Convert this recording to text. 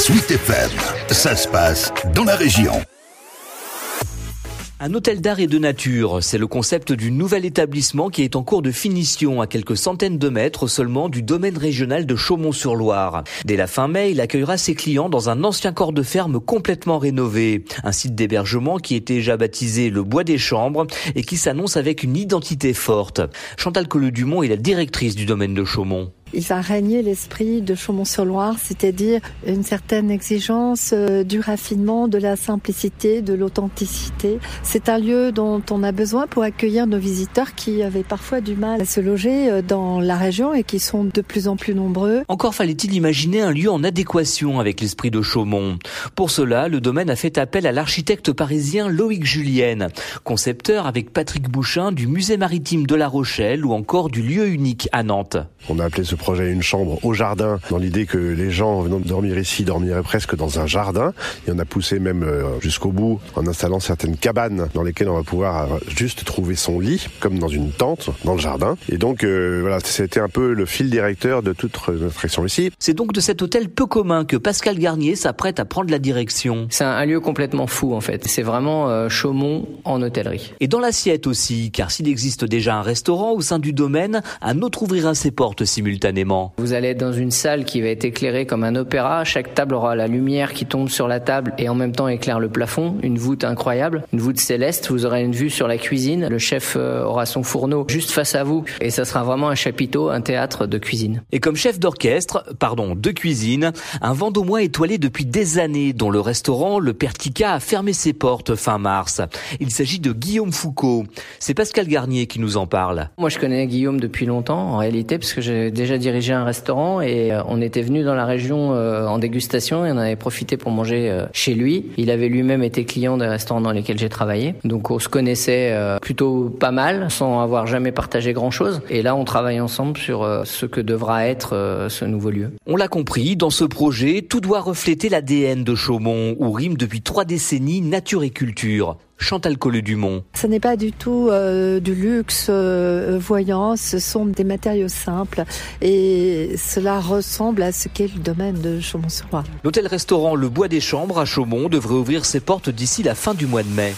Sweet FM, ça se passe dans la région. Un hôtel d'art et de nature, c'est le concept du nouvel établissement qui est en cours de finition à quelques centaines de mètres seulement du domaine régional de Chaumont-sur-Loire. Dès la fin mai, il accueillera ses clients dans un ancien corps de ferme complètement rénové. Un site d'hébergement qui est déjà baptisé le Bois des Chambres et qui s'annonce avec une identité forte. Chantal Colleux-Dumont est la directrice du domaine de Chaumont il va régner l'esprit de Chaumont-sur-Loire, c'est-à-dire une certaine exigence euh, du raffinement, de la simplicité, de l'authenticité. C'est un lieu dont on a besoin pour accueillir nos visiteurs qui avaient parfois du mal à se loger euh, dans la région et qui sont de plus en plus nombreux. Encore fallait-il imaginer un lieu en adéquation avec l'esprit de Chaumont. Pour cela, le domaine a fait appel à l'architecte parisien Loïc Julienne, concepteur avec Patrick Bouchin du musée maritime de La Rochelle ou encore du lieu unique à Nantes. On a appelé ce projet une chambre au jardin, dans l'idée que les gens venant de dormir ici dormiraient presque dans un jardin. Et on a poussé même euh, jusqu'au bout en installant certaines cabanes dans lesquelles on va pouvoir euh, juste trouver son lit, comme dans une tente dans le jardin. Et donc euh, voilà, c'était un peu le fil directeur de toute notre action ici. C'est donc de cet hôtel peu commun que Pascal Garnier s'apprête à prendre la direction. C'est un, lieu complètement fou en fait. C'est vraiment Chaumont en hôtellerie. Et dans l'assiette aussi, car s'il existe déjà un restaurant au sein du domaine, un autre ouvrira ses portes simultanément. Vous allez être dans une salle qui va être éclairée comme un opéra. Chaque table aura la lumière qui tombe sur la table et en même temps éclaire le plafond. Une voûte incroyable, une voûte céleste. Vous aurez une vue sur la cuisine. Le chef euh, aura son fourneau juste face à vous et ça sera vraiment un chapiteau, un théâtre de cuisine. Et comme chef d'orchestre, pardon, de cuisine, un Vendômois étoilé depuis des années dont le restaurant Le Pertica a fermé ses portes fin mars. Il s'agit de Guillaume Foucault. C'est Pascal Garnier qui nous en parle. Moi je connais Guillaume depuis longtemps en réalité parce que j'ai déjà dirigeait un restaurant et euh, on était venu dans la région euh, en dégustation et on avait profité pour manger euh, chez lui. Il avait lui-même été client des restaurants dans lesquels j'ai travaillé. Donc on se connaissait plutôt pas mal sans avoir jamais partagé grand-chose. Et là, on travaille ensemble sur ce que devra être ce nouveau lieu. On l'a compris, dans ce projet, tout doit refléter l'ADN de Chaumont où rime depuis trois décennies nature et culture. Chantal Colleux-Dumont. Ce n'est pas du tout euh, du luxe euh, voyant, ce sont des matériaux simples et cela ressemble à ce qu'est le domaine de Chaumont-sur-Loire. L'hôtel-restaurant Le Bois des Chambres à Chaumont devrait ouvrir ses portes d'ici la fin du mois de mai.